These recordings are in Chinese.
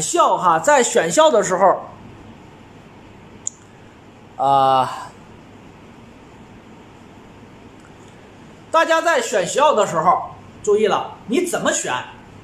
校哈，在选校的时候，啊、大家在选学校的时候，注意了，你怎么选，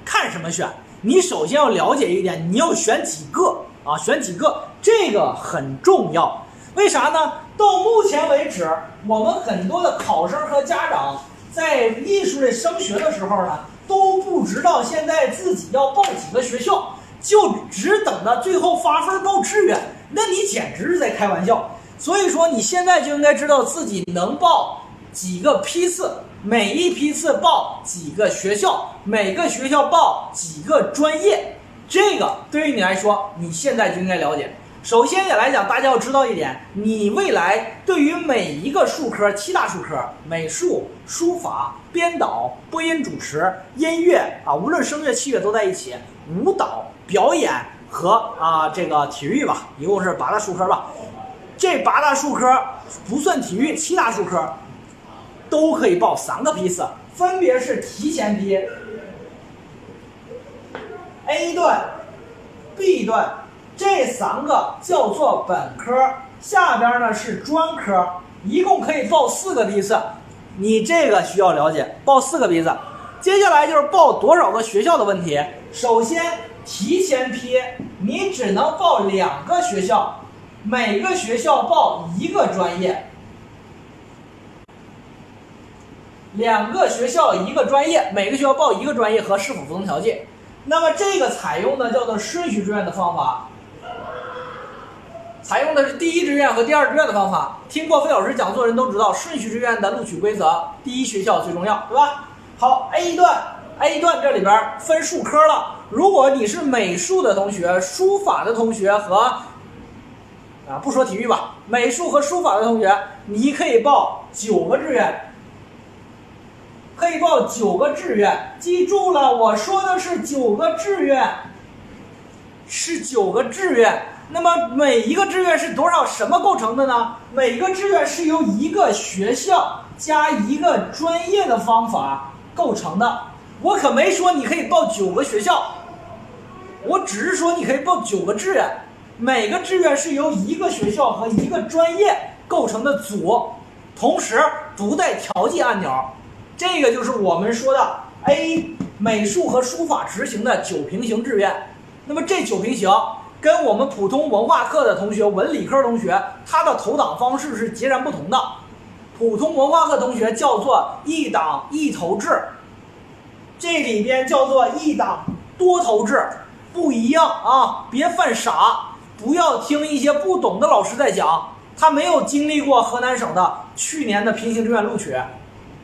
看什么选？你首先要了解一点，你要选几个啊？选几个，这个很重要。为啥呢？到目前为止，我们很多的考生和家长在艺术类升学的时候呢，都不知道现在自己要报几个学校，就只等着最后发分报志愿。那你简直是在开玩笑。所以说，你现在就应该知道自己能报几个批次，每一批次报几个学校，每个学校报几个专业。这个对于你来说，你现在就应该了解。首先也来讲，大家要知道一点，你未来对于每一个术科，七大术科，美术、书法、编导、播音主持、音乐啊，无论声乐、器乐都在一起，舞蹈、表演和啊这个体育吧，一共是八大术科吧。这八大术科不算体育，七大术科都可以报三个批次，分别是提前批、A 段、B 段，这三个叫做本科，下边呢是专科，一共可以报四个批次。你这个需要了解，报四个批次。接下来就是报多少个学校的问题。首先，提前批你只能报两个学校，每个学校报一个专业。两个学校一个专业，每个学校报一个专业和是否服从调剂。那么这个采用的叫做顺序志愿的方法，采用的是第一志愿和第二志愿的方法。听过费老师讲座的人都知道，顺序志愿的录取规则，第一学校最重要，对吧？好，A 段，A 段这里边分数科了。如果你是美术的同学、书法的同学和啊不说体育吧，美术和书法的同学，你可以报九个志愿。可以报九个志愿，记住了，我说的是九个志愿，是九个志愿。那么每一个志愿是多少？什么构成的呢？每个志愿是由一个学校加一个专业的方法构成的。我可没说你可以报九个学校，我只是说你可以报九个志愿。每个志愿是由一个学校和一个专业构成的组，同时不带调剂按钮。这个就是我们说的 A 美术和书法执行的九平行志愿。那么这九平行跟我们普通文化课的同学、文理科同学，他的投档方式是截然不同的。普通文化课同学叫做一档一投制，这里边叫做一档多投制，不一样啊！别犯傻，不要听一些不懂的老师在讲，他没有经历过河南省的去年的平行志愿录取。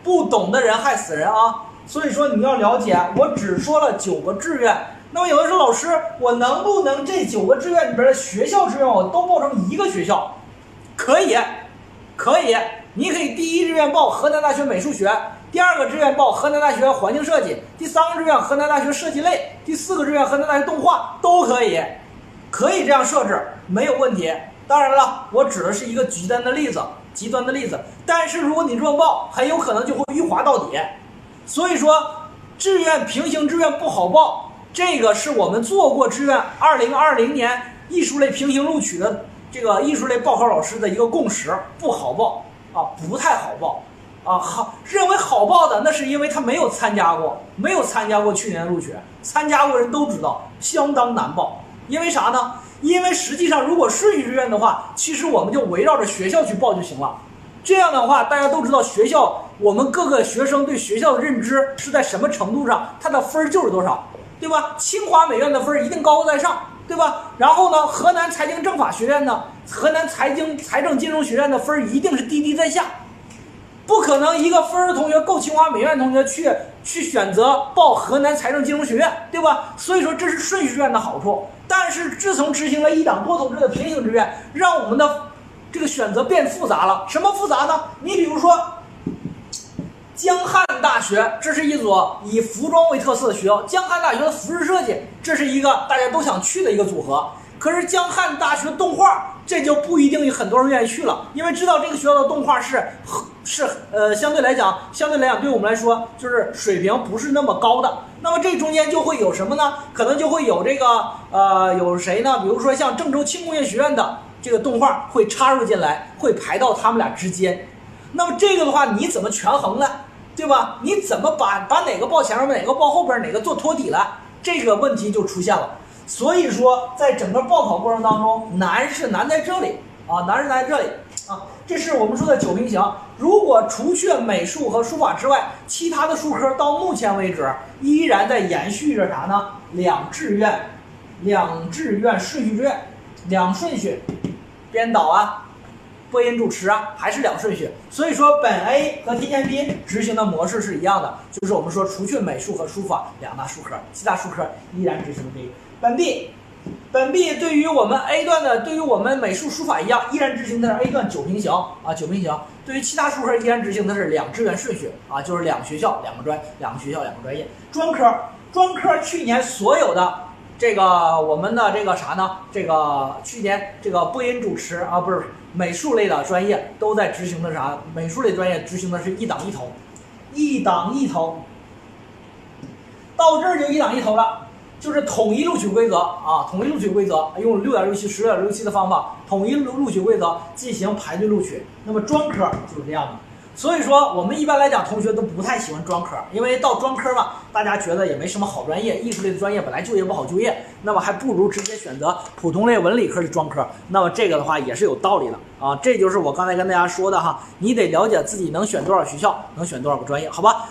不懂的人害死人啊！所以说你要了解，我只说了九个志愿。那么有人说，老师，我能不能这九个志愿里边的学校志愿我都报成一个学校？可以，可以。你可以第一志愿报河南大学美术学，第二个志愿报河南大学环境设计，第三个志愿河南大学设计类，第四个志愿河南大学动画都可以，可以这样设置，没有问题。当然了，我指的是一个极端的例子。极端的例子，但是如果你这么报，很有可能就会迂滑到底。所以说，志愿平行志愿不好报，这个是我们做过志愿二零二零年艺术类平行录取的这个艺术类报考老师的一个共识，不好报啊，不太好报啊。好，认为好报的那是因为他没有参加过，没有参加过去年的录取，参加过人都知道相当难报，因为啥呢？因为实际上，如果顺序志愿的话，其实我们就围绕着学校去报就行了。这样的话，大家都知道学校，我们各个学生对学校的认知是在什么程度上，他的分就是多少，对吧？清华美院的分一定高高在上，对吧？然后呢，河南财经政法学院呢，河南财经财政金融学院的分一定是低低在下，不可能一个分的同学够清华美院同学去去选择报河南财政金融学院，对吧？所以说这是顺序志愿的好处。但是自从执行了一党多投制的平行志愿，让我们的这个选择变复杂了。什么复杂呢？你比如说，江汉大学，这是一所以服装为特色的学校。江汉大学的服饰设计，这是一个大家都想去的一个组合。可是江汉大学动画，这就不一定有很多人愿意去了，因为知道这个学校的动画是是呃相对来讲，相对来讲对我们来说就是水平不是那么高的。那么这中间就会有什么呢？可能就会有这个呃有谁呢？比如说像郑州轻工业学院的这个动画会插入进来，会排到他们俩之间。那么这个的话，你怎么权衡呢？对吧？你怎么把把哪个报前面，哪个报后边，哪个做托底了？这个问题就出现了。所以说，在整个报考过程当中，难是难在这里啊，难是难在这里啊。这是我们说的九平行。如果除却美术和书法之外，其他的术科到目前为止依然在延续着啥呢？两志愿，两志愿顺序志愿，两顺序，编导啊，播音主持啊，还是两顺序。所以说，本 A 和提前 B 执行的模式是一样的，就是我们说除去美术和书法两大术科，其他术科依然执行这个。本 B，本 B 对于我们 A 段的，对于我们美术书法一样，依然执行的是 A 段九平行啊，九平行。对于其他书科依然执行的是两志愿顺序啊，就是两学校两个专，两个学校两个专业。专科，专科去年所有的这个我们的这个啥呢？这个去年这个播音主持啊，不是美术类的专业都在执行的啥？美术类专业执行的是一档一投，一档一投，到这儿就一档一投了。就是统一录取规则啊，统一录取规则，用六点六七、十点六七的方法，统一录录取规则进行排队录取。那么专科就是这样的，所以说我们一般来讲，同学都不太喜欢专科，因为到专科嘛，大家觉得也没什么好专业，艺术类的专业本来就业不好就业，那么还不如直接选择普通类文理科的专科。那么这个的话也是有道理的啊，这就是我刚才跟大家说的哈，你得了解自己能选多少学校，能选多少个专业，好吧？